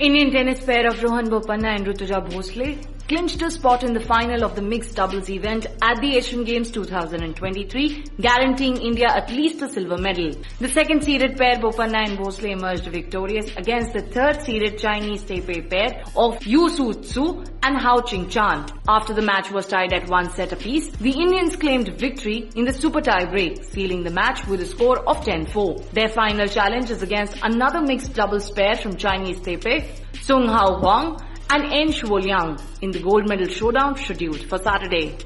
Indian tennis pair of Rohan Bopanna and Rutuja Bhosale clinched a spot in the final of the mixed doubles event at the Asian Games 2023, guaranteeing India at least a silver medal. The second-seeded pair Bopanna and Bhosale emerged victorious against the third-seeded Chinese Taipei pair of Yu Hsiou Tsu and Hao Ching Chan. After the match was tied at one set apiece, the Indians claimed victory in the super tie break, sealing the match with a score of 10-4. Their final challenge is against another mixed doubles pair from Chinese Taipei, Tsung Hao Huang and En Shuo Liang in the gold medal showdown scheduled for Saturday.